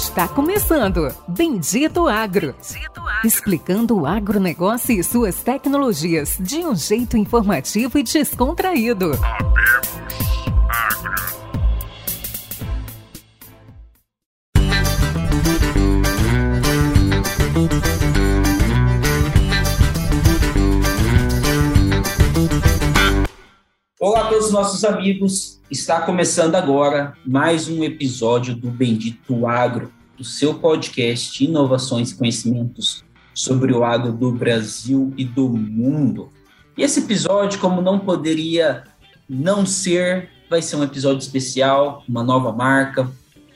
Está começando Bendito Agro. Bendito Agro. Explicando o agronegócio e suas tecnologias de um jeito informativo e descontraído. Nossos amigos. Está começando agora mais um episódio do Bendito Agro, do seu podcast Inovações e Conhecimentos sobre o agro do Brasil e do mundo. E esse episódio, como não poderia não ser, vai ser um episódio especial, uma nova marca,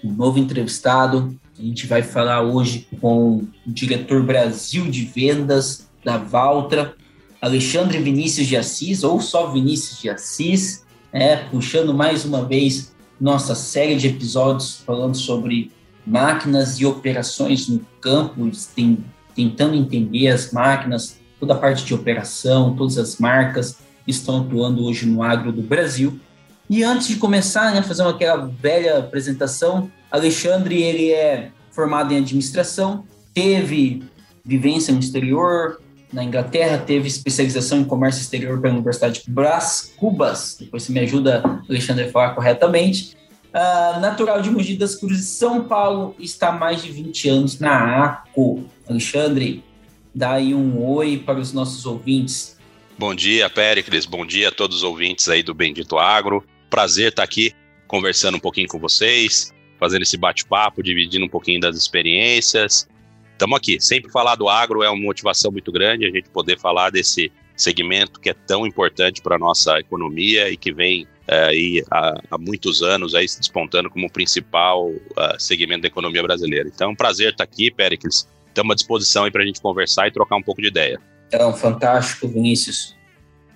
um novo entrevistado. A gente vai falar hoje com o diretor Brasil de Vendas da Valtra, Alexandre Vinícius de Assis, ou só Vinícius de Assis, é, puxando mais uma vez nossa série de episódios falando sobre máquinas e operações no campo, tem, tentando entender as máquinas, toda a parte de operação, todas as marcas que estão atuando hoje no agro do Brasil. E antes de começar, né, fazer aquela velha apresentação, Alexandre ele é formado em administração, teve vivência no exterior, na Inglaterra, teve especialização em comércio exterior pela Universidade de Brás Cubas, depois você me ajuda, Alexandre, a falar corretamente. Uh, natural de Mogi das Cruzes, São Paulo, está há mais de 20 anos na ACO. Alexandre, dá aí um oi para os nossos ouvintes. Bom dia, Péricles, bom dia a todos os ouvintes aí do Bendito Agro. Prazer estar aqui conversando um pouquinho com vocês, fazendo esse bate-papo, dividindo um pouquinho das experiências estamos aqui. Sempre falar do agro é uma motivação muito grande, a gente poder falar desse segmento que é tão importante para a nossa economia e que vem é, aí, há, há, muitos anos aí, se despontando como o principal uh, segmento da economia brasileira. Então é um prazer estar aqui, Péricles. Estamos à disposição para a gente conversar e trocar um pouco de ideia. Um fantástico, Vinícius.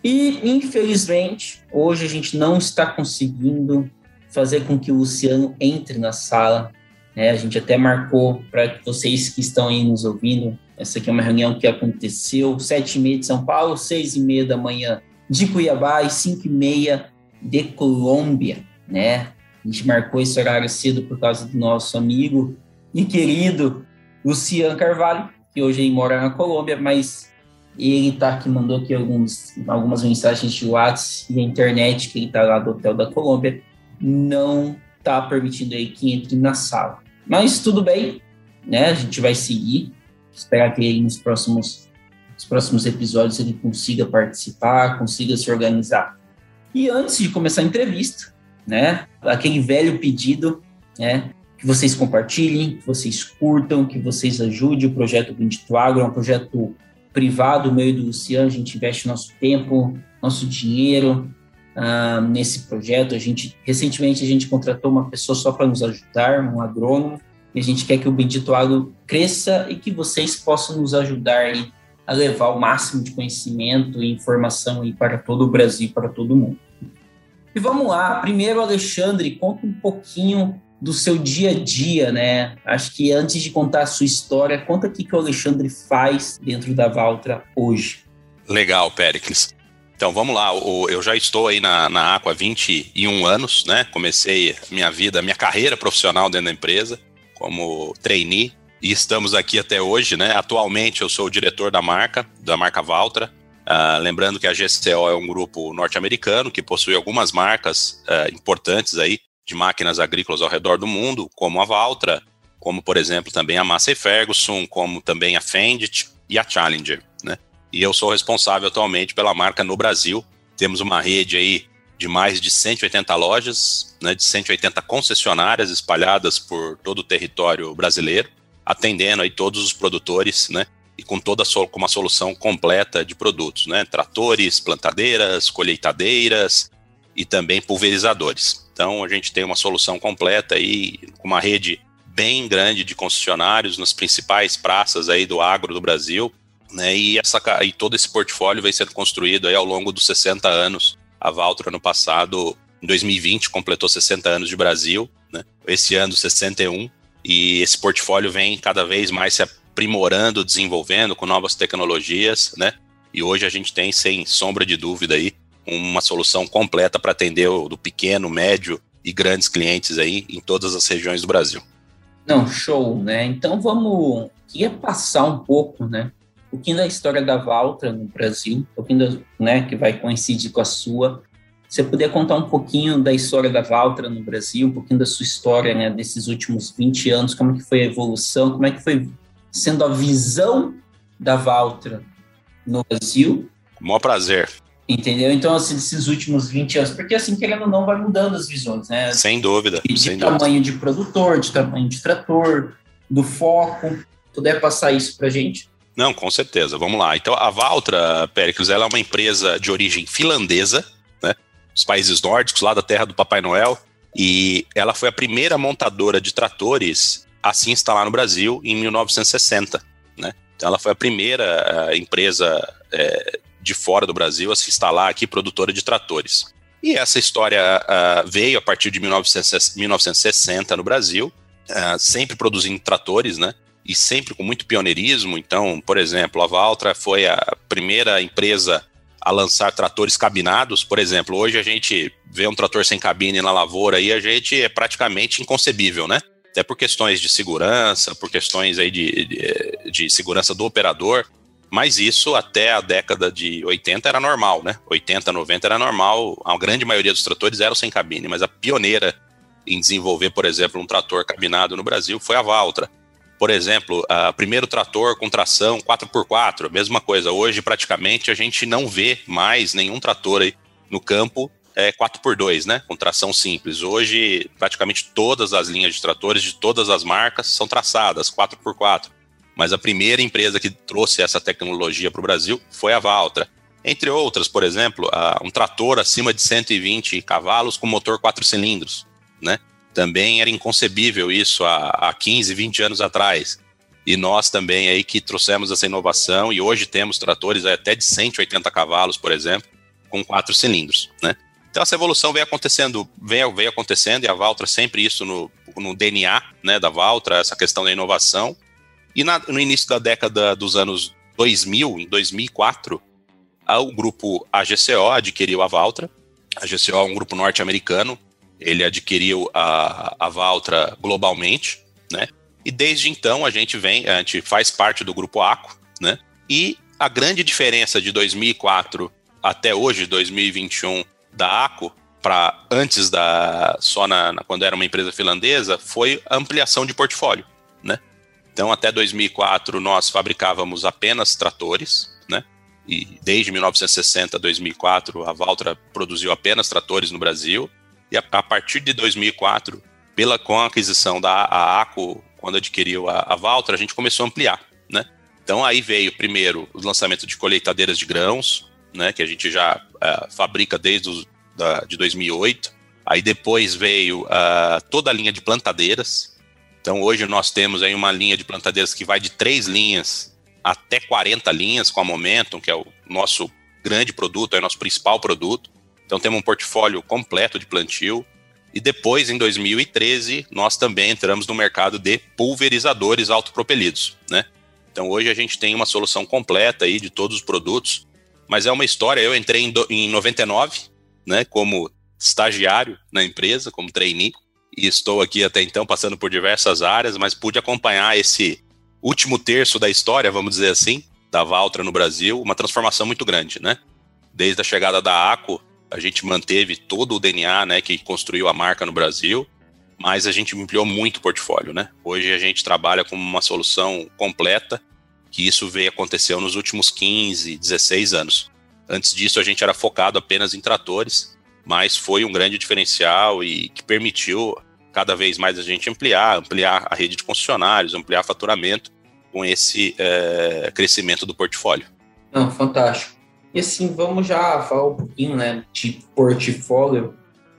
E, infelizmente, hoje a gente não está conseguindo fazer com que o Luciano entre na sala né? A gente até marcou para vocês que estão aí nos ouvindo. Essa aqui é uma reunião que aconteceu sete e meia de São Paulo, seis e meia da manhã de Cuiabá e cinco e meia de Colômbia, né? A gente marcou esse horário cedo por causa do nosso amigo e querido Luciano Carvalho, que hoje mora na Colômbia, mas ele tá aqui, mandou aqui alguns, algumas mensagens de WhatsApp e a internet que ele tá lá do hotel da Colômbia não tá permitindo aí que entre na sala. Mas tudo bem, né? A gente vai seguir. Esperar que aí nos próximos, nos próximos episódios ele consiga participar, consiga se organizar. E antes de começar a entrevista, né? Aquele velho pedido, né? Que vocês compartilhem, que vocês curtam, que vocês ajudem o projeto Bendito Agro, é um projeto privado, meio do Luciano, a gente investe nosso tempo, nosso dinheiro, nesse projeto. A gente recentemente a gente contratou uma pessoa só para nos ajudar, um agrônomo. E a gente quer que o Bendito Agro cresça e que vocês possam nos ajudar a levar o máximo de conhecimento e informação aí para todo o Brasil, para todo mundo. E vamos lá. Primeiro, Alexandre, conta um pouquinho do seu dia a dia, né? Acho que antes de contar a sua história, conta o que o Alexandre faz dentro da Valtra hoje. Legal, Péricles. Então vamos lá, eu já estou aí na, na Aqua há 21 anos, né? Comecei minha vida, minha carreira profissional dentro da empresa como trainee e estamos aqui até hoje, né? Atualmente eu sou o diretor da marca, da marca Valtra. Uh, lembrando que a GCO é um grupo norte-americano que possui algumas marcas uh, importantes aí de máquinas agrícolas ao redor do mundo, como a Valtra, como por exemplo também a Massey Ferguson, como também a Fendt e a Challenger. E eu sou responsável atualmente pela marca no Brasil. Temos uma rede aí de mais de 180 lojas, né, de 180 concessionárias espalhadas por todo o território brasileiro, atendendo aí todos os produtores, né, e com toda com uma solução completa de produtos, né, tratores, plantadeiras, colheitadeiras e também pulverizadores. Então a gente tem uma solução completa aí com uma rede bem grande de concessionários nas principais praças aí do agro do Brasil, né? E, essa, e todo esse portfólio vem sendo construído aí ao longo dos 60 anos. A Valtra, ano passado, em 2020, completou 60 anos de Brasil, né? esse ano 61, e esse portfólio vem cada vez mais se aprimorando, desenvolvendo com novas tecnologias, né? E hoje a gente tem, sem sombra de dúvida, aí, uma solução completa para atender o do pequeno, médio e grandes clientes aí em todas as regiões do Brasil. Não, show, né? Então vamos. Queria passar um pouco, né? Um pouquinho da história da Valtra no Brasil, um pouquinho da, né, que vai coincidir com a sua. Você puder contar um pouquinho da história da Valtra no Brasil, um pouquinho da sua história, né, desses últimos 20 anos, como é que foi a evolução, como é que foi sendo a visão da Valtra no Brasil. Com o maior prazer. Entendeu? Então, assim, esses últimos 20 anos, porque assim, querendo ou não, vai mudando as visões, né? Sem dúvida. De sem tamanho dúvida. de produtor, de tamanho de trator, do foco. Puder passar isso pra gente? Não, com certeza. Vamos lá. Então, a Valtra, Pericles, ela é uma empresa de origem finlandesa, né? Os países nórdicos, lá da terra do Papai Noel. E ela foi a primeira montadora de tratores a se instalar no Brasil em 1960, né? Então, ela foi a primeira uh, empresa uh, de fora do Brasil a se instalar aqui, produtora de tratores. E essa história uh, veio a partir de 1960 no Brasil, sempre produzindo tratores, né? E sempre com muito pioneirismo. Então, por exemplo, a Valtra foi a primeira empresa a lançar tratores cabinados. Por exemplo, hoje a gente vê um trator sem cabine na lavoura e a gente é praticamente inconcebível, né? Até por questões de segurança, por questões aí de, de, de segurança do operador. Mas isso até a década de 80 era normal, né? 80, 90 era normal. A grande maioria dos tratores eram sem cabine, mas a pioneira em desenvolver, por exemplo, um trator cabinado no Brasil foi a Valtra. Por exemplo, o primeiro trator com tração 4x4, mesma coisa. Hoje, praticamente, a gente não vê mais nenhum trator aí no campo é, 4x2, né? Com tração simples. Hoje, praticamente todas as linhas de tratores de todas as marcas são traçadas 4x4. Mas a primeira empresa que trouxe essa tecnologia para o Brasil foi a Valtra. Entre outras, por exemplo, um trator acima de 120 cavalos com motor 4 cilindros, né? Também era inconcebível isso há, há 15, 20 anos atrás. E nós também aí que trouxemos essa inovação e hoje temos tratores até de 180 cavalos, por exemplo, com quatro cilindros, né? Então essa evolução vem acontecendo, vem, vem acontecendo e a Valtra sempre isso no, no DNA, né, da Valtra, essa questão da inovação. E na, no início da década dos anos 2000, em 2004, o grupo AGCO adquiriu a Valtra. A GCO é um grupo norte-americano ele adquiriu a, a Valtra globalmente, né? E desde então a gente vem, a gente faz parte do grupo ACO, né? E a grande diferença de 2004 até hoje, 2021, da ACO para antes da só na, na, quando era uma empresa finlandesa, foi a ampliação de portfólio, né? Então até 2004 nós fabricávamos apenas tratores, né? E desde 1960 a 2004 a Valtra produziu apenas tratores no Brasil. E a, a partir de 2004, pela, com a aquisição da a ACO, quando adquiriu a, a Valtra, a gente começou a ampliar, né? Então aí veio primeiro o lançamento de colheitadeiras de grãos, né, que a gente já uh, fabrica desde os, da, de 2008. Aí depois veio uh, toda a linha de plantadeiras. Então hoje nós temos aí uma linha de plantadeiras que vai de três linhas até 40 linhas com a Momentum, que é o nosso grande produto, é o nosso principal produto. Então temos um portfólio completo de plantio. E depois, em 2013, nós também entramos no mercado de pulverizadores autopropelidos, né? Então hoje a gente tem uma solução completa aí de todos os produtos, mas é uma história, eu entrei em, do, em 99, né, como estagiário na empresa, como trainee, e estou aqui até então passando por diversas áreas, mas pude acompanhar esse último terço da história, vamos dizer assim, da Valtra no Brasil, uma transformação muito grande, né? Desde a chegada da ACO, a gente manteve todo o DNA, né, que construiu a marca no Brasil, mas a gente ampliou muito o portfólio, né? Hoje a gente trabalha com uma solução completa, que isso veio aconteceu nos últimos 15, 16 anos. Antes disso a gente era focado apenas em tratores, mas foi um grande diferencial e que permitiu cada vez mais a gente ampliar, ampliar a rede de concessionários, ampliar faturamento com esse é, crescimento do portfólio. Não, fantástico. E assim, vamos já falar um pouquinho né, de portfólio.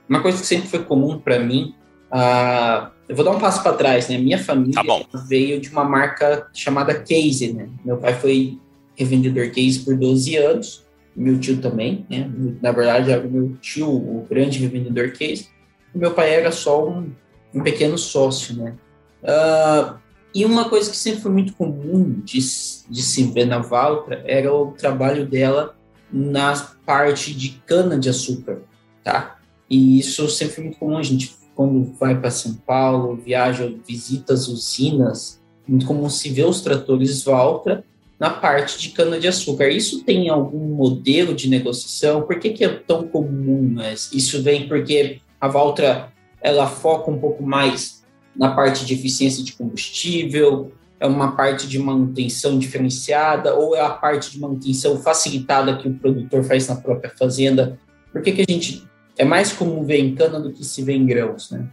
Uma coisa que sempre foi comum para mim, uh, eu vou dar um passo para trás, né? Minha família tá veio de uma marca chamada Case, né? Meu pai foi revendedor Case por 12 anos, meu tio também, né? Na verdade, era meu tio, o grande revendedor Case. E meu pai era só um, um pequeno sócio, né? Uh, e uma coisa que sempre foi muito comum de, de se ver na Valtra era o trabalho dela na parte de cana de açúcar, tá? E isso sempre foi muito comum, a gente quando vai para São Paulo, viaja, visita as usinas, muito comum se vê os tratores Valtra na parte de cana-de-açúcar. Isso tem algum modelo de negociação? Por que, que é tão comum? Mas isso vem porque a Valtra ela foca um pouco mais na parte de eficiência de combustível, é uma parte de manutenção diferenciada ou é a parte de manutenção facilitada que o produtor faz na própria fazenda? Por que, que a gente é mais comum ver em cana do que se vê em grãos, né?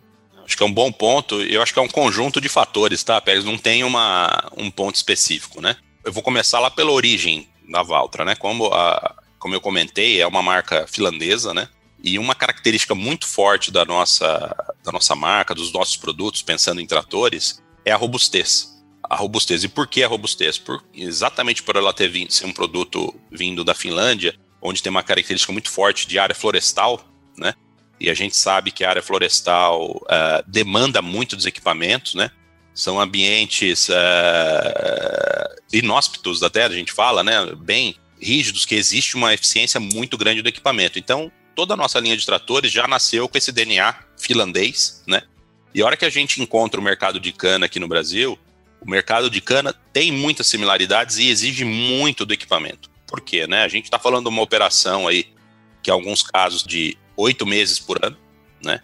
Acho que é um bom ponto. Eu acho que é um conjunto de fatores, tá, Pérez? Não tem uma, um ponto específico, né? Eu vou começar lá pela origem da Valtra, né? Como, a, como eu comentei, é uma marca finlandesa, né? E uma característica muito forte da nossa, da nossa marca, dos nossos produtos, pensando em tratores, é a robustez a robustez. E por que a robustez? Por, exatamente por ela ter vindo, ser um produto vindo da Finlândia, onde tem uma característica muito forte de área florestal, né? E a gente sabe que a área florestal uh, demanda muito dos equipamentos, né? São ambientes uh, inóspitos até, a gente fala, né? Bem rígidos, que existe uma eficiência muito grande do equipamento. Então, toda a nossa linha de tratores já nasceu com esse DNA finlandês, né? E a hora que a gente encontra o mercado de cana aqui no Brasil, o mercado de cana tem muitas similaridades e exige muito do equipamento. Por quê? Né? A gente está falando de uma operação aí, que em alguns casos de oito meses por ano, né?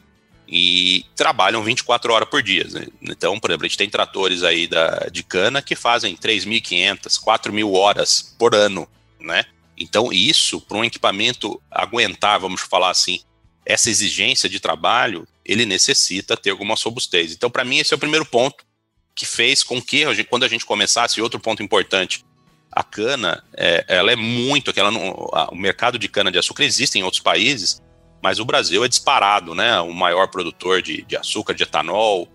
E trabalham 24 horas por dia. Né? Então, por exemplo, a gente tem tratores aí da, de cana que fazem 3.500, 4.000 horas por ano, né? Então, isso, para um equipamento aguentar, vamos falar assim, essa exigência de trabalho, ele necessita ter alguma robustez. Então, para mim, esse é o primeiro ponto que fez com que, quando a gente começasse, outro ponto importante, a cana, é, ela é muito, aquela, o mercado de cana de açúcar existe em outros países, mas o Brasil é disparado, né, o maior produtor de, de açúcar, de etanol,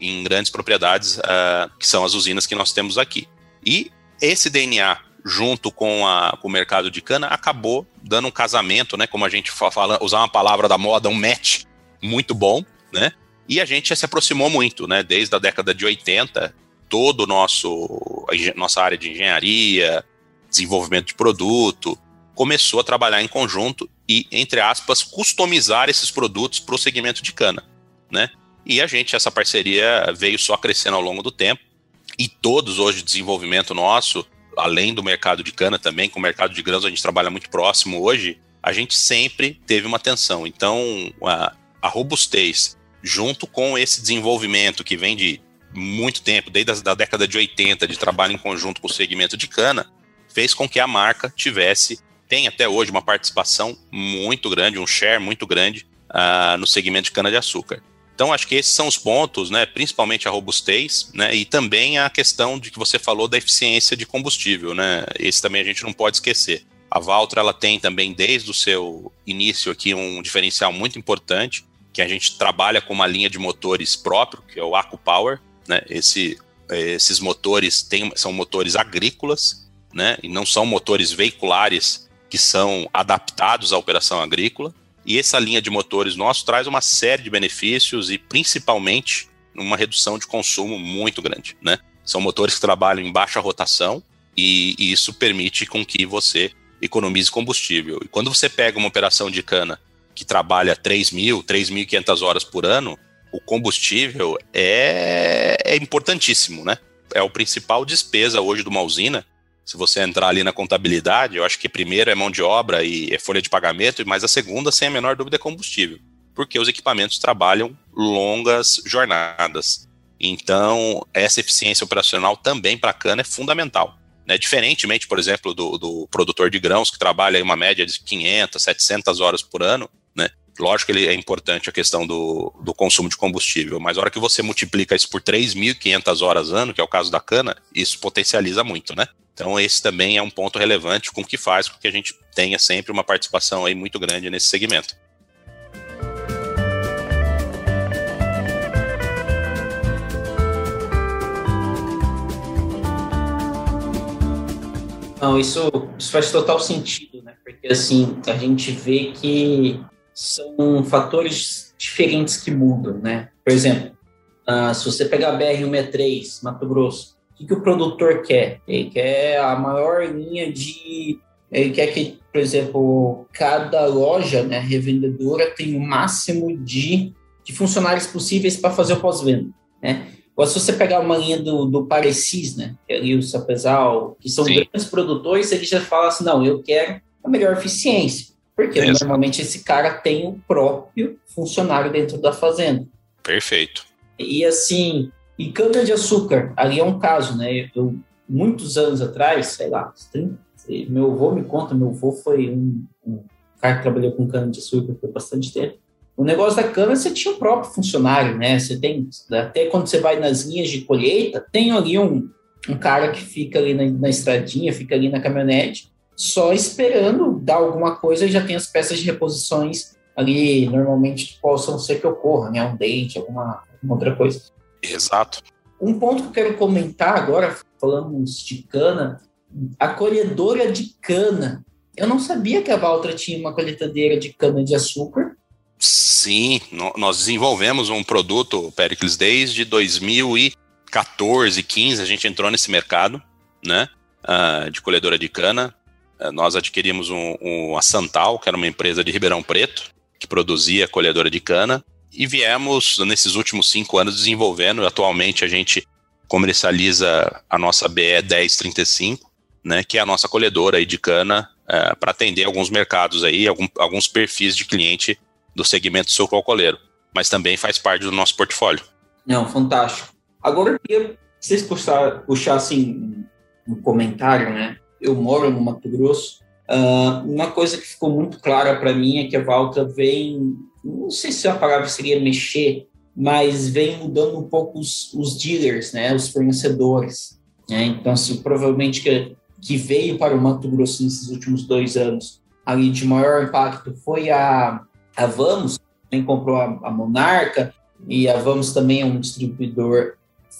em grandes propriedades, uh, que são as usinas que nós temos aqui. E esse DNA, junto com, a, com o mercado de cana, acabou dando um casamento, né, como a gente fala, usar uma palavra da moda, um match muito bom, né, e a gente se aproximou muito, né? Desde a década de 80, todo o nosso nossa área de engenharia, desenvolvimento de produto, começou a trabalhar em conjunto e, entre aspas, customizar esses produtos para o segmento de cana, né? E a gente, essa parceria veio só crescendo ao longo do tempo. E todos hoje, desenvolvimento nosso, além do mercado de cana também, com o mercado de grãos a gente trabalha muito próximo hoje, a gente sempre teve uma atenção. Então, a, a robustez junto com esse desenvolvimento que vem de muito tempo, desde a da década de 80, de trabalho em conjunto com o segmento de cana, fez com que a marca tivesse, tem até hoje uma participação muito grande, um share muito grande uh, no segmento de cana-de-açúcar. Então, acho que esses são os pontos, né, principalmente a robustez, né, e também a questão de que você falou da eficiência de combustível, né, esse também a gente não pode esquecer. A Valtra, ela tem também, desde o seu início aqui, um diferencial muito importante, que a gente trabalha com uma linha de motores próprio, que é o Acu Power. Né? Esse, esses motores são motores agrícolas, né? e não são motores veiculares que são adaptados à operação agrícola. E essa linha de motores nosso traz uma série de benefícios e principalmente uma redução de consumo muito grande. Né? São motores que trabalham em baixa rotação e, e isso permite com que você economize combustível. E quando você pega uma operação de cana que trabalha 3 mil, 3.500 horas por ano, o combustível é, é importantíssimo, né? É o principal despesa hoje de uma usina. Se você entrar ali na contabilidade, eu acho que primeiro é mão de obra e é folha de pagamento, mas a segunda, sem a menor dúvida, é combustível. Porque os equipamentos trabalham longas jornadas. Então, essa eficiência operacional também para a cana é fundamental. Né? Diferentemente, por exemplo, do, do produtor de grãos, que trabalha em uma média de 500, 700 horas por ano, Lógico que ele é importante a questão do, do consumo de combustível, mas a hora que você multiplica isso por 3.500 horas ano, que é o caso da cana, isso potencializa muito, né? Então esse também é um ponto relevante com que faz com que a gente tenha sempre uma participação aí muito grande nesse segmento. Não, isso, isso faz total sentido, né? Porque assim, a gente vê que são fatores diferentes que mudam, né? Por exemplo, uh, se você pegar a BR-163, Mato Grosso, o que, que o produtor quer? Ele quer a maior linha de... Ele quer que, por exemplo, cada loja né, revendedora tenha o máximo de de funcionários possíveis para fazer o pós-venda, né? Agora, se você pegar uma linha do, do Parecis, né, que é ali o Sapesal, que são Sim. grandes produtores, eles já falam assim, não, eu quero a melhor eficiência. Porque Exato. normalmente esse cara tem o próprio funcionário dentro da fazenda. Perfeito. E assim, e cana-de-açúcar, ali é um caso, né? Eu, muitos anos atrás, sei lá, 30, meu avô me conta, meu avô foi um, um cara que trabalhou com cana-de-açúcar por bastante tempo. O negócio da cana, você tinha o próprio funcionário, né? Você tem, até quando você vai nas linhas de colheita, tem ali um, um cara que fica ali na, na estradinha, fica ali na caminhonete, só esperando dar alguma coisa e já tem as peças de reposições ali, normalmente que possam ser que ocorra, né? Um date, alguma, alguma outra coisa. Exato. Um ponto que eu quero comentar agora, falamos de cana, a colhedora de cana. Eu não sabia que a Valtra tinha uma colheitadeira de cana de açúcar. Sim, nós desenvolvemos um produto, Pericles, desde 2014, 15, a gente entrou nesse mercado, né, uh, de colhedora de cana. Uh, nós adquirimos um, um, a Santal, que era uma empresa de Ribeirão Preto, que produzia colhedora de cana, e viemos, nesses últimos cinco anos, desenvolvendo. Atualmente, a gente comercializa a nossa BE 1035, né, que é a nossa colhedora de cana, uh, para atender alguns mercados aí, algum, alguns perfis de cliente do segmento sucroalcooleiro, mas também faz parte do nosso portfólio. Não, fantástico. Agora eu queria vocês puxar, assim um comentário, né? Eu moro no Mato Grosso. Uh, uma coisa que ficou muito clara para mim é que a Valtra vem, não sei se a palavra seria mexer, mas vem mudando um pouco os, os dealers, né? Os fornecedores. Né? Então, assim, provavelmente que, que veio para o Mato Grosso nesses últimos dois anos ali de maior impacto foi a a Vamos também comprou a, a Monarca, e a Vamos também é um distribuidor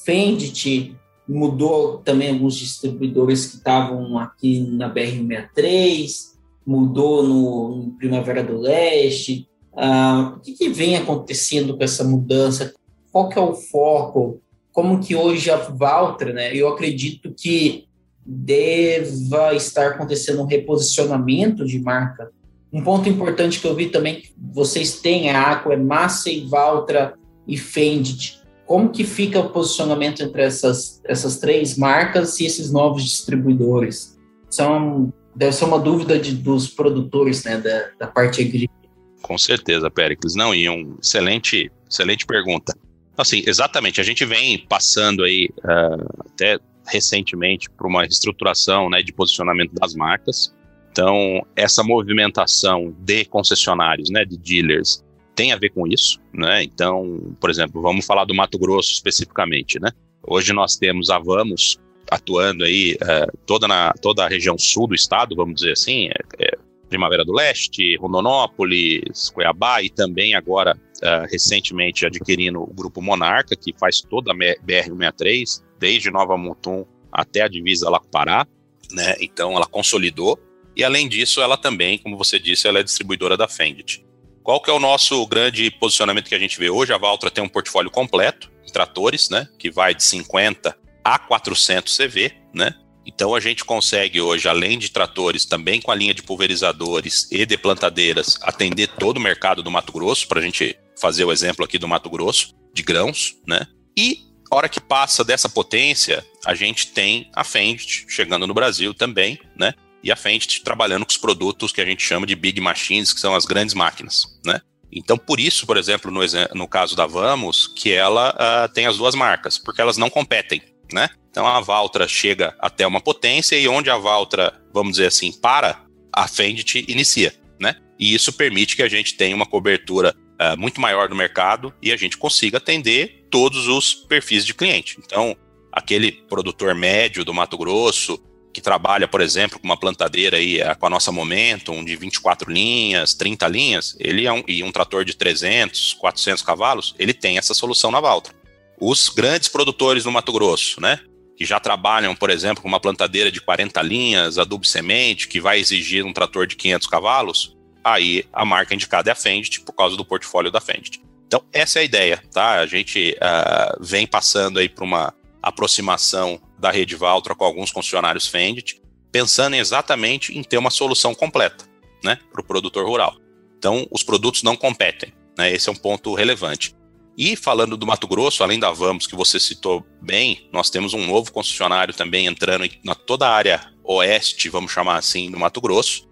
Fendt, mudou também alguns distribuidores que estavam aqui na BR-63, mudou no, no, Primavera do Leste. Ah, o que, que, vem acontecendo com essa mudança? Qual que é o foco? Como que hoje a Valtra, né? Eu acredito que deva estar acontecendo um reposicionamento de marca um ponto importante que eu vi também, vocês têm a Aqua, é Massey, Valtra e Fendt. Como que fica o posicionamento entre essas, essas três marcas e esses novos distribuidores? São, deve ser uma dúvida de, dos produtores né, da, da parte agrícola. Com certeza, Péricles. Não, e um excelente, excelente pergunta. Assim, exatamente, a gente vem passando aí uh, até recentemente por uma reestruturação né, de posicionamento das marcas. Então, essa movimentação de concessionários, né, de dealers, tem a ver com isso, né? Então, por exemplo, vamos falar do Mato Grosso especificamente, né? Hoje nós temos a Vamos atuando aí é, toda, na, toda a região sul do estado, vamos dizer assim, é, é Primavera do Leste, Rondonópolis, Cuiabá e também agora é, recentemente adquirindo o grupo Monarca, que faz toda a BR-163, desde Nova Mutum até a divisa lá com Pará, né? Então ela consolidou e além disso, ela também, como você disse, ela é distribuidora da Fendt. Qual que é o nosso grande posicionamento que a gente vê hoje? A Valtra tem um portfólio completo de tratores, né, que vai de 50 a 400 CV, né? Então a gente consegue hoje, além de tratores, também com a linha de pulverizadores e de plantadeiras, atender todo o mercado do Mato Grosso, para a gente fazer o exemplo aqui do Mato Grosso, de grãos, né? E hora que passa dessa potência, a gente tem a Fendt chegando no Brasil também, né? E a Fendt trabalhando com os produtos que a gente chama de big machines, que são as grandes máquinas, né? Então, por isso, por exemplo, no, no caso da Vamos, que ela uh, tem as duas marcas, porque elas não competem, né? Então, a Valtra chega até uma potência e onde a Valtra, vamos dizer assim, para, a Fendt inicia, né? E isso permite que a gente tenha uma cobertura uh, muito maior do mercado e a gente consiga atender todos os perfis de cliente. Então, aquele produtor médio do Mato Grosso, que trabalha, por exemplo, com uma plantadeira aí, é, com a nossa Momentum, de 24 linhas, 30 linhas, ele é um, e um trator de 300, 400 cavalos, ele tem essa solução na Valtra. Os grandes produtores no Mato Grosso, né, que já trabalham, por exemplo, com uma plantadeira de 40 linhas, adubo semente, que vai exigir um trator de 500 cavalos, aí a marca indicada é a Fendt, por causa do portfólio da Fendt. Então, essa é a ideia, tá? A gente uh, vem passando aí para uma aproximação da rede Valtra com alguns concessionários Fendt, pensando exatamente em ter uma solução completa né, para o produtor rural. Então, os produtos não competem. Né? Esse é um ponto relevante. E falando do Mato Grosso, além da Vamos, que você citou bem, nós temos um novo concessionário também entrando na toda a área oeste, vamos chamar assim, do Mato Grosso,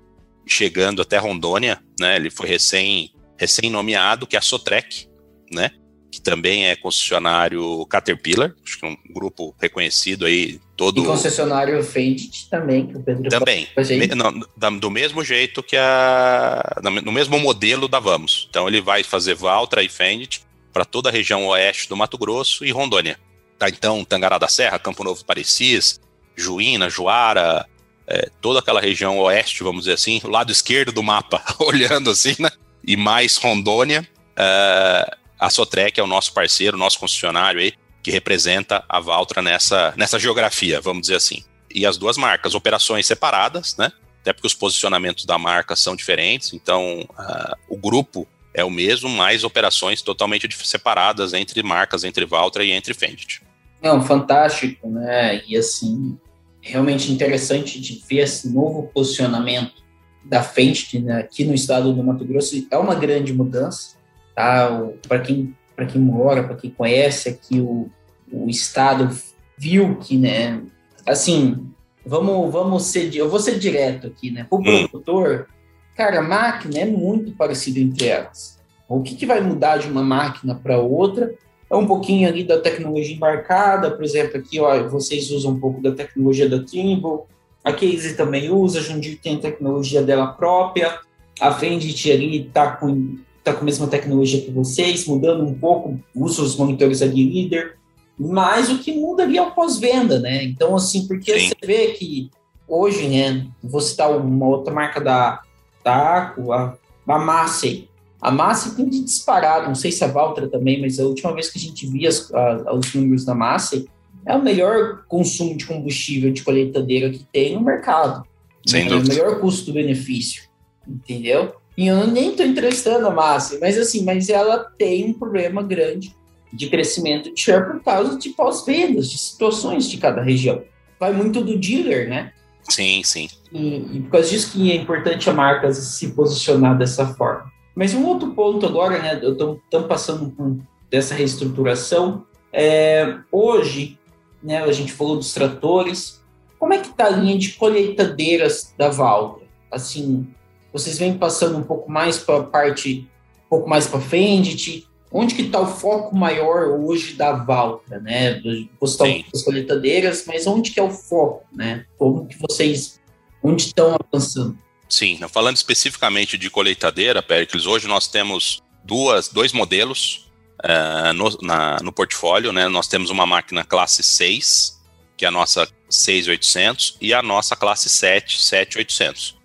chegando até Rondônia, né? Ele foi recém, recém nomeado, que é a Sotrec, né? Também é concessionário Caterpillar, acho que é um grupo reconhecido aí todo. E concessionário Fendt também, que o Pedro Também. Não, do mesmo jeito que a. No mesmo modelo da Vamos. Então ele vai fazer Valtra e Fendt para toda a região oeste do Mato Grosso e Rondônia. Tá, então, Tangará da Serra, Campo Novo Parecis, Juína, Juara, é, toda aquela região oeste, vamos dizer assim, o lado esquerdo do mapa, olhando assim, né? E mais Rondônia, é, a Sotrec é o nosso parceiro, nosso concessionário aí, que representa a Valtra nessa, nessa geografia, vamos dizer assim. E as duas marcas, operações separadas, né? Até porque os posicionamentos da marca são diferentes, então uh, o grupo é o mesmo, mas operações totalmente separadas entre marcas, entre Valtra e entre Fendt. Não, fantástico, né? E assim, realmente interessante de ver esse novo posicionamento da Fendt né, aqui no estado do Mato Grosso. É uma grande mudança, tá? Para quem para quem mora, para quem conhece aqui o, o estado, viu que, né? Assim, vamos vamos ser, eu vou ser direto aqui, né? O hum. produtor Cara, a máquina é muito parecida entre elas. O que, que vai mudar de uma máquina para outra é um pouquinho ali da tecnologia embarcada, por exemplo, aqui ó, vocês usam um pouco da tecnologia da Trimble, a Casey também usa, a Jundir tem a tecnologia dela própria, a Fendit ali está com, tá com a mesma tecnologia que vocês, mudando um pouco, usa os monitores ali líder, mas o que muda ali é o pós-venda, né? Então, assim, porque Sim. você vê que hoje, né, vou citar uma outra marca da, Taco, a, a Massey. A Massey tem de disparar, não sei se a Valtra também, mas a última vez que a gente via as, a, os números da Massey, é o melhor consumo de combustível de colheitadeira que tem no mercado. Sem é dúvida. o melhor custo-benefício, entendeu? E eu nem estou entrevistando a Massey, mas assim, mas ela tem um problema grande de crescimento de share por causa de pós-vendas, de situações de cada região. Vai muito do dealer, né? Sim, sim. E, e por causa disso que é importante a marca se posicionar dessa forma. Mas um outro ponto agora, né? Estamos passando por dessa reestruturação. É, hoje, né? A gente falou dos tratores. Como é que está a linha de colheitadeiras da Valtra? Assim, vocês vêm passando um pouco mais para a parte, um pouco mais para Fendit, onde que está o foco maior hoje da Valtra, né? Você está as colheitadeiras, mas onde que é o foco, né? Como que vocês, onde estão avançando? Sim, falando especificamente de colheitadeira, Pericles, hoje nós temos duas, dois modelos uh, no, na, no portfólio, né? Nós temos uma máquina classe 6, que é a nossa 6800, e a nossa classe 7, 7800, né?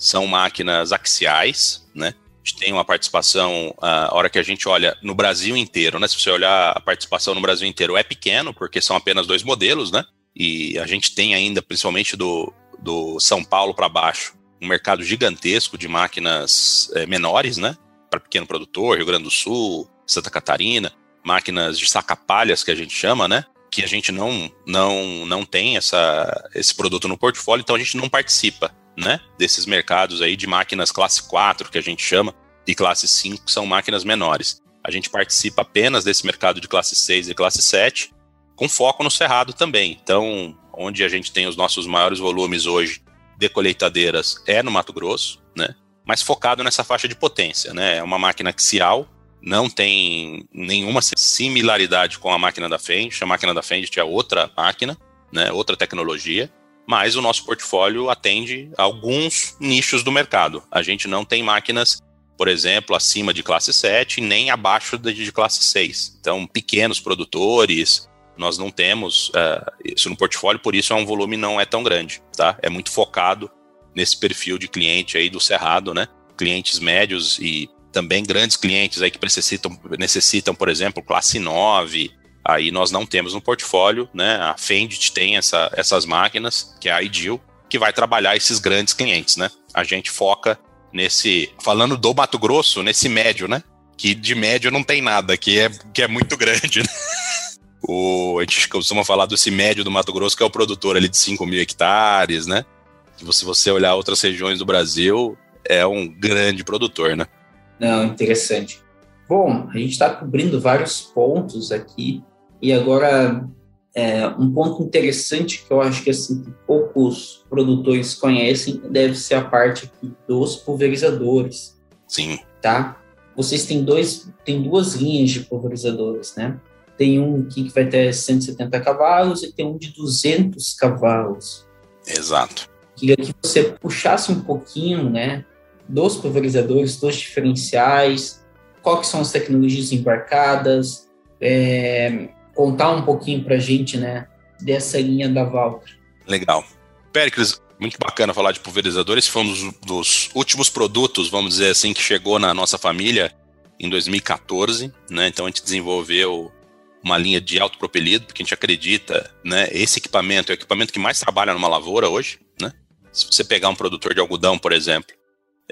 São máquinas axiais, né? gente tem uma participação, a hora que a gente olha no Brasil inteiro, né? Se você olhar a participação no Brasil inteiro, é pequeno, porque são apenas dois modelos, né? E a gente tem ainda, principalmente do, do São Paulo para baixo, um mercado gigantesco de máquinas é, menores, né? Para pequeno produtor, Rio Grande do Sul, Santa Catarina, máquinas de saca-palhas que a gente chama, né? Que a gente não, não, não tem essa, esse produto no portfólio, então a gente não participa né, desses mercados aí de máquinas classe 4, que a gente chama, e classe 5, que são máquinas menores. A gente participa apenas desse mercado de classe 6 e classe 7, com foco no cerrado também. Então, onde a gente tem os nossos maiores volumes hoje de colheitadeiras é no Mato Grosso, né? Mas focado nessa faixa de potência, né? É uma máquina axial, não tem nenhuma similaridade com a máquina da Fendt. A máquina da Fendt é outra máquina, né? Outra tecnologia mas o nosso portfólio atende alguns nichos do mercado. A gente não tem máquinas, por exemplo, acima de classe 7, nem abaixo de classe 6. Então, pequenos produtores, nós não temos uh, isso no portfólio, por isso é um volume não é tão grande, tá? É muito focado nesse perfil de cliente aí do Cerrado, né? Clientes médios e também grandes clientes aí que necessitam, necessitam por exemplo, classe 9, Aí nós não temos no portfólio, né? A Fendit tem essa, essas máquinas, que é a Ideal, que vai trabalhar esses grandes clientes, né? A gente foca nesse, falando do Mato Grosso, nesse médio, né? Que de médio não tem nada, que é, que é muito grande, né? O, a gente costuma falar desse médio do Mato Grosso, que é o produtor ali de 5 mil hectares, né? Se você olhar outras regiões do Brasil, é um grande produtor, né? Não, interessante. Bom, a gente está cobrindo vários pontos aqui e agora é, um ponto interessante que eu acho que assim que poucos produtores conhecem deve ser a parte aqui dos pulverizadores. Sim. Tá? Vocês têm dois, tem duas linhas de pulverizadores, né? Tem um aqui que vai ter 170 cavalos e tem um de 200 cavalos. Exato. Queria que você puxasse um pouquinho, né, dos pulverizadores, dos diferenciais, quais são as tecnologias embarcadas, é, contar um pouquinho para a gente, né, dessa linha da Valtra. Legal. Pericles, muito bacana falar de pulverizador. Esse foi um dos, dos, últimos produtos, vamos dizer assim, que chegou na nossa família em 2014, né? Então a gente desenvolveu uma linha de autopropelido, porque a gente acredita, né? Esse equipamento é o equipamento que mais trabalha numa lavoura hoje, né? Se você pegar um produtor de algodão, por exemplo,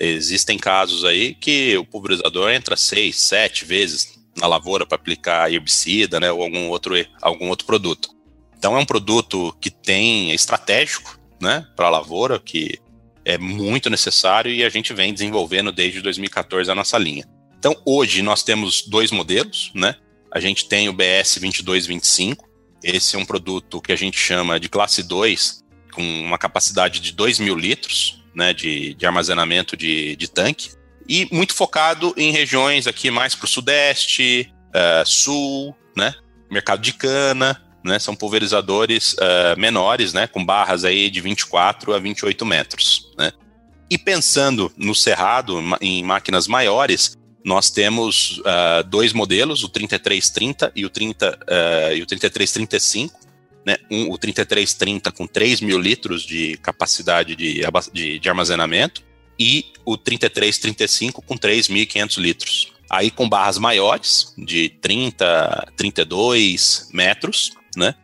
existem casos aí que o pulverizador entra seis, sete vezes na lavoura para aplicar herbicida, né, ou algum outro, algum outro produto. Então é um produto que tem é estratégico, né, para a lavoura, que é muito necessário e a gente vem desenvolvendo desde 2014 a nossa linha. Então hoje nós temos dois modelos, né? A gente tem o BS 2225. Esse é um produto que a gente chama de classe 2, com uma capacidade de 2 mil litros né, de, de armazenamento de, de tanque e muito focado em regiões aqui mais para o sudeste, uh, sul, né? Mercado de cana, né? São pulverizadores uh, menores, né? Com barras aí de 24 a 28 metros, né? E pensando no cerrado, em máquinas maiores, nós temos uh, dois modelos, o 3330 e o, 30, uh, e o 3335, né? Um, o 3330 com 3 mil litros de capacidade de, de, de armazenamento e o 3335 com 3.500 litros. Aí com barras maiores, de 30, 32 metros, né,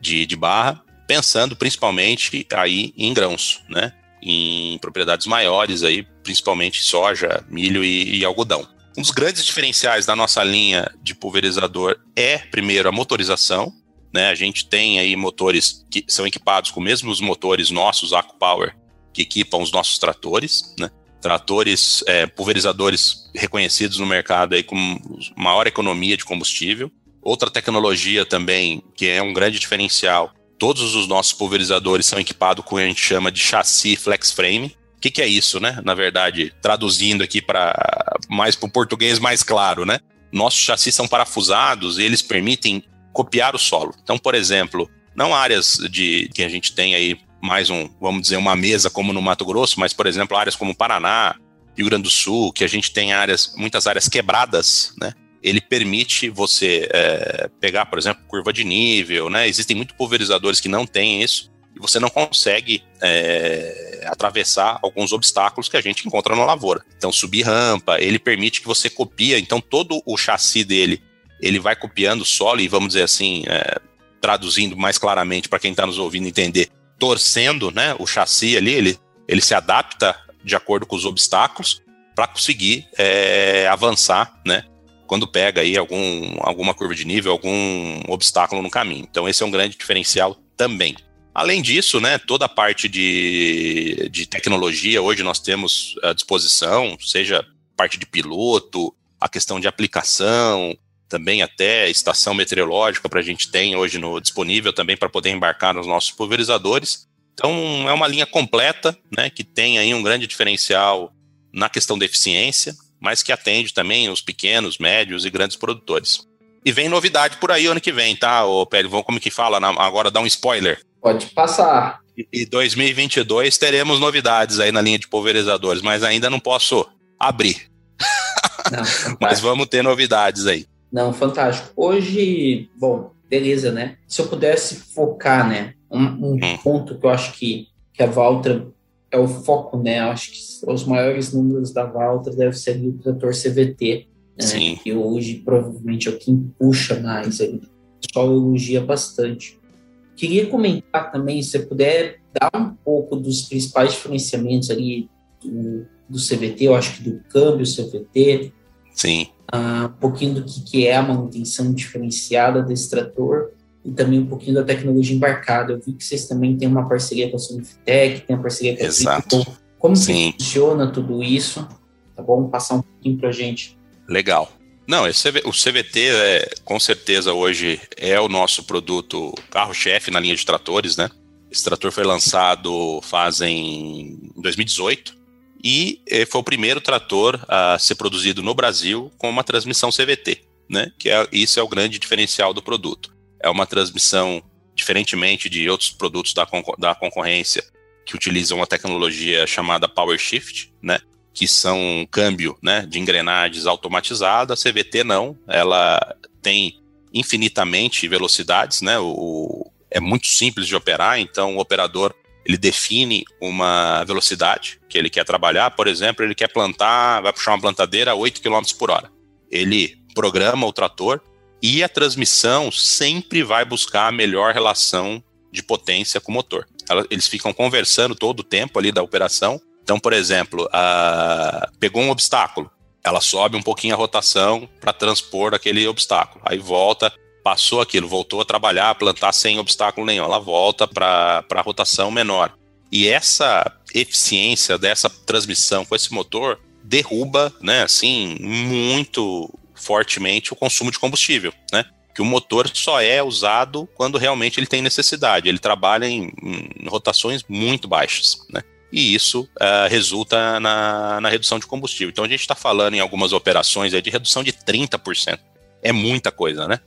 de, de barra, pensando principalmente aí em grãos, né, em propriedades maiores aí, principalmente soja, milho e, e algodão. Um dos grandes diferenciais da nossa linha de pulverizador é, primeiro, a motorização. Né? A gente tem aí motores que são equipados com mesmos motores nossos, AcuPower, que equipam os nossos tratores, né? Tratores, é, pulverizadores reconhecidos no mercado aí com maior economia de combustível. Outra tecnologia também, que é um grande diferencial, todos os nossos pulverizadores são equipados com o que a gente chama de chassi flex frame. O que, que é isso, né? Na verdade, traduzindo aqui para mais para o português mais claro, né? Nossos chassis são parafusados e eles permitem copiar o solo. Então, por exemplo, não áreas de que a gente tem aí mais um, vamos dizer, uma mesa como no Mato Grosso, mas, por exemplo, áreas como Paraná, Rio Grande do Sul, que a gente tem áreas, muitas áreas quebradas, né? Ele permite você é, pegar, por exemplo, curva de nível, né? Existem muitos pulverizadores que não têm isso e você não consegue é, atravessar alguns obstáculos que a gente encontra na lavoura. Então, subir rampa, ele permite que você copia, então todo o chassi dele, ele vai copiando o solo e vamos dizer assim, é, traduzindo mais claramente para quem está nos ouvindo entender, torcendo né, o chassi ali, ele, ele se adapta de acordo com os obstáculos para conseguir é, avançar, né? Quando pega aí algum, alguma curva de nível, algum obstáculo no caminho. Então, esse é um grande diferencial também. Além disso, né, toda a parte de, de tecnologia, hoje nós temos à disposição, seja parte de piloto, a questão de aplicação, também até estação meteorológica para a gente tem hoje no disponível também para poder embarcar nos nossos pulverizadores. Então é uma linha completa, né, que tem aí um grande diferencial na questão da eficiência, mas que atende também os pequenos, médios e grandes produtores. E vem novidade por aí ano que vem, tá, ô Pedro? Vamos como que fala agora dar um spoiler. Pode passar. E 2022 teremos novidades aí na linha de pulverizadores, mas ainda não posso abrir. Não, mas vamos ter novidades aí. Não, fantástico. Hoje, bom, beleza, né? Se eu pudesse focar, né? Um, um ponto que eu acho que, que a Valtra é o foco, né? Eu acho que os maiores números da Valtra deve ser o trator CVT, né? Sim. que hoje provavelmente é o que puxa mais aí. O pessoal elogia bastante. Queria comentar também, se você puder dar um pouco dos principais diferenciamentos ali do, do CVT, eu acho que do câmbio CVT. Sim uh, um pouquinho do que, que é a manutenção diferenciada desse trator e também um pouquinho da tecnologia embarcada. Eu vi que vocês também têm uma parceria com a Sunifitec, tem a parceria com a Exato. Como Sim. funciona tudo isso? Tá bom? Passar um pouquinho para a gente. Legal. Não, o CVT é, com certeza hoje é o nosso produto carro-chefe na linha de tratores, né? Esse trator foi lançado fazem 2018 e eh, foi o primeiro trator a ser produzido no Brasil com uma transmissão CVT, né? Que é, isso é o grande diferencial do produto. É uma transmissão diferentemente de outros produtos da, da concorrência que utilizam uma tecnologia chamada Power Shift, né? Que são um câmbio, né? De engrenagens automatizada. A CVT não, ela tem infinitamente velocidades, né? O, é muito simples de operar, então o operador ele define uma velocidade que ele quer trabalhar, por exemplo, ele quer plantar, vai puxar uma plantadeira a 8 km por hora. Ele programa o trator e a transmissão sempre vai buscar a melhor relação de potência com o motor. Eles ficam conversando todo o tempo ali da operação. Então, por exemplo, a... pegou um obstáculo, ela sobe um pouquinho a rotação para transpor aquele obstáculo. Aí volta, passou aquilo, voltou a trabalhar, a plantar sem obstáculo nenhum, ela volta para a rotação menor. E essa eficiência dessa transmissão com esse motor derruba, né, assim, muito fortemente o consumo de combustível, né? Que o motor só é usado quando realmente ele tem necessidade. Ele trabalha em, em rotações muito baixas, né? E isso uh, resulta na, na, redução de combustível. Então a gente está falando em algumas operações de redução de 30%. É muita coisa, né?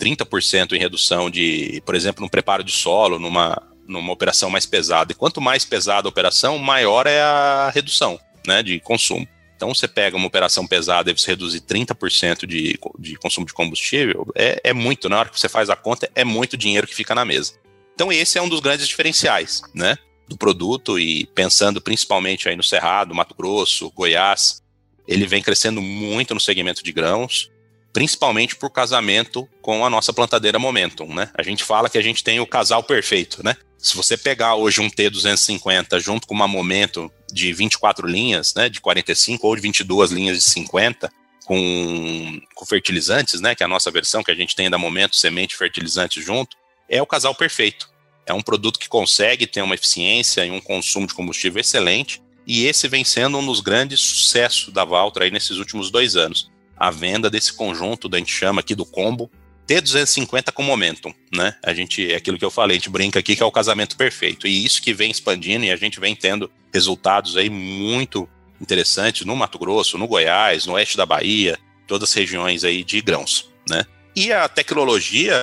30% em redução de, por exemplo, no preparo de solo, numa, numa operação mais pesada. E quanto mais pesada a operação, maior é a redução né, de consumo. Então, você pega uma operação pesada e você reduzir 30% de, de consumo de combustível, é, é muito, na hora que você faz a conta, é muito dinheiro que fica na mesa. Então, esse é um dos grandes diferenciais né, do produto e pensando principalmente aí no Cerrado, Mato Grosso, Goiás, ele vem crescendo muito no segmento de grãos principalmente por casamento com a nossa plantadeira Momentum, né? A gente fala que a gente tem o casal perfeito, né? Se você pegar hoje um T250 junto com uma Momentum de 24 linhas, né, de 45 ou de 22 linhas de 50, com, com fertilizantes, né, que é a nossa versão que a gente tem da Momento, semente fertilizante junto, é o casal perfeito. É um produto que consegue ter uma eficiência e um consumo de combustível excelente, e esse vem sendo um dos grandes sucessos da Valtra aí nesses últimos dois anos a venda desse conjunto, da gente chama aqui do combo, T250 com Momentum, né? A gente, é aquilo que eu falei, a gente brinca aqui que é o casamento perfeito. E isso que vem expandindo e a gente vem tendo resultados aí muito interessantes no Mato Grosso, no Goiás, no oeste da Bahia, todas as regiões aí de grãos, né? E a tecnologia,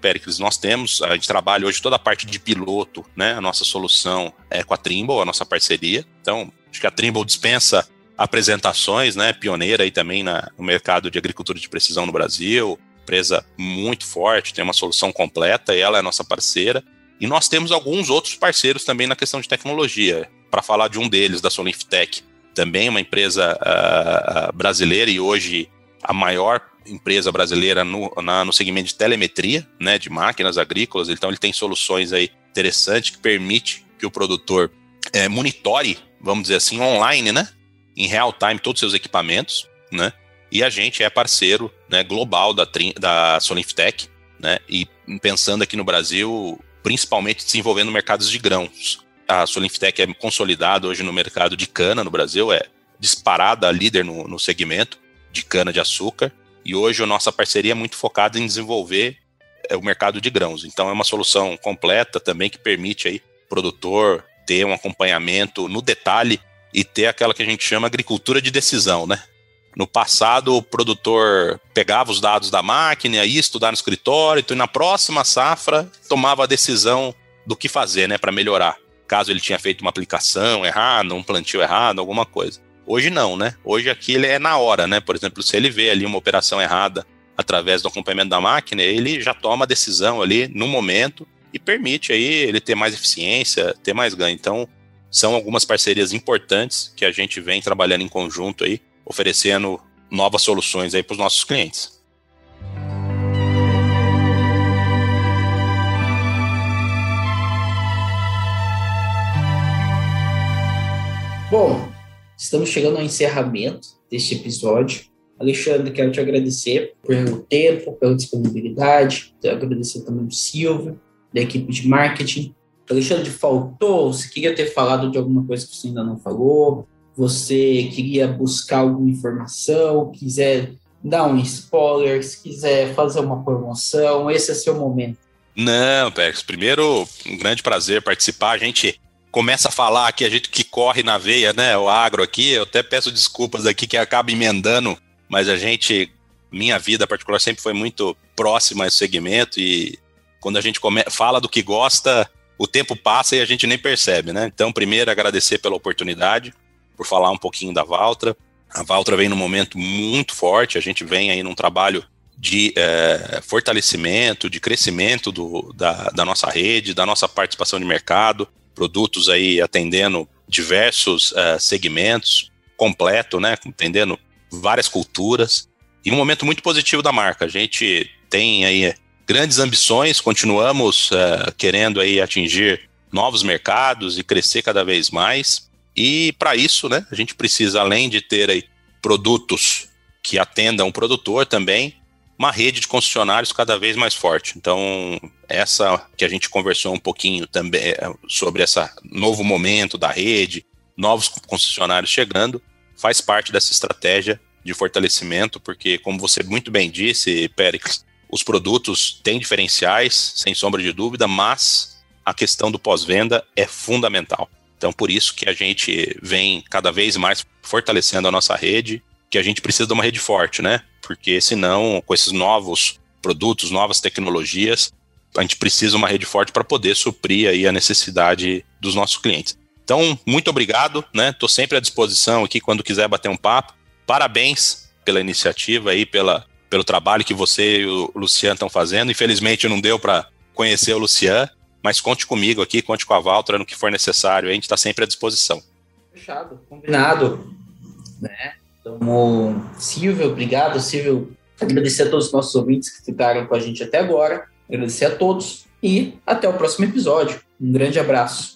Pericles, nós temos, a gente trabalha hoje toda a parte de piloto, né? A nossa solução é com a Trimble, a nossa parceria. Então, acho que a Trimble dispensa apresentações, né, pioneira aí também na, no mercado de agricultura de precisão no Brasil, empresa muito forte, tem uma solução completa e ela é nossa parceira. E nós temos alguns outros parceiros também na questão de tecnologia. Para falar de um deles, da Solinftech, também uma empresa uh, brasileira e hoje a maior empresa brasileira no, na, no segmento de telemetria, né, de máquinas agrícolas. Então ele tem soluções aí interessantes que permite que o produtor é, monitore, vamos dizer assim, online, né, em real time todos os seus equipamentos, né? E a gente é parceiro né, global da, da Solinftech, né? E pensando aqui no Brasil, principalmente desenvolvendo mercados de grãos. A Solinftech é consolidada hoje no mercado de cana no Brasil, é disparada líder no, no segmento de cana de açúcar. E hoje a nossa parceria é muito focada em desenvolver é, o mercado de grãos. Então é uma solução completa também que permite aí produtor ter um acompanhamento no detalhe e ter aquela que a gente chama agricultura de decisão, né? No passado, o produtor pegava os dados da máquina, ia estudar no escritório, então, e na próxima safra tomava a decisão do que fazer, né, para melhorar. Caso ele tinha feito uma aplicação errada, um plantio errado, alguma coisa. Hoje não, né? Hoje aqui ele é na hora, né? Por exemplo, se ele vê ali uma operação errada através do acompanhamento da máquina, ele já toma a decisão ali no momento e permite aí ele ter mais eficiência, ter mais ganho. Então, são algumas parcerias importantes que a gente vem trabalhando em conjunto aí, oferecendo novas soluções aí para os nossos clientes. Bom, estamos chegando ao encerramento deste episódio. Alexandre, quero te agradecer pelo tempo, pela disponibilidade, quero agradecer também o Silvio, da equipe de marketing, Alexandre, faltou? Você queria ter falado de alguma coisa que você ainda não falou? Você queria buscar alguma informação? Quiser dar um spoiler, se quiser fazer uma promoção, esse é seu momento. Não, Pex, primeiro, um grande prazer participar. A gente começa a falar aqui, a gente que corre na veia, né? O agro aqui, eu até peço desculpas aqui que acaba emendando, mas a gente, minha vida particular sempre foi muito próxima a esse segmento e quando a gente come, fala do que gosta, o tempo passa e a gente nem percebe, né? Então, primeiro, agradecer pela oportunidade, por falar um pouquinho da Valtra. A Valtra vem num momento muito forte, a gente vem aí num trabalho de é, fortalecimento, de crescimento do, da, da nossa rede, da nossa participação de mercado, produtos aí atendendo diversos uh, segmentos, completo, né? Atendendo várias culturas. E um momento muito positivo da marca. A gente tem aí grandes ambições, continuamos uh, querendo aí atingir novos mercados e crescer cada vez mais. E para isso, né, a gente precisa, além de ter aí produtos que atendam o produtor também, uma rede de concessionários cada vez mais forte. Então, essa que a gente conversou um pouquinho também é, sobre esse novo momento da rede, novos concessionários chegando, faz parte dessa estratégia de fortalecimento, porque, como você muito bem disse, Péricles, os produtos têm diferenciais, sem sombra de dúvida, mas a questão do pós-venda é fundamental. Então, por isso que a gente vem cada vez mais fortalecendo a nossa rede, que a gente precisa de uma rede forte, né? porque senão, com esses novos produtos, novas tecnologias, a gente precisa de uma rede forte para poder suprir aí a necessidade dos nossos clientes. Então, muito obrigado, né? Estou sempre à disposição aqui quando quiser bater um papo. Parabéns pela iniciativa aí, pela, pelo trabalho que você e o Luciano estão fazendo. Infelizmente não deu para conhecer o Luciano, mas conte comigo aqui, conte com a Valtra no que for necessário. A gente está sempre à disposição. Fechado, combinado. Né? Então, Silvio, obrigado, Silvio. Agradecer a todos os nossos ouvintes que ficaram com a gente até agora. Agradecer a todos e até o próximo episódio. Um grande abraço.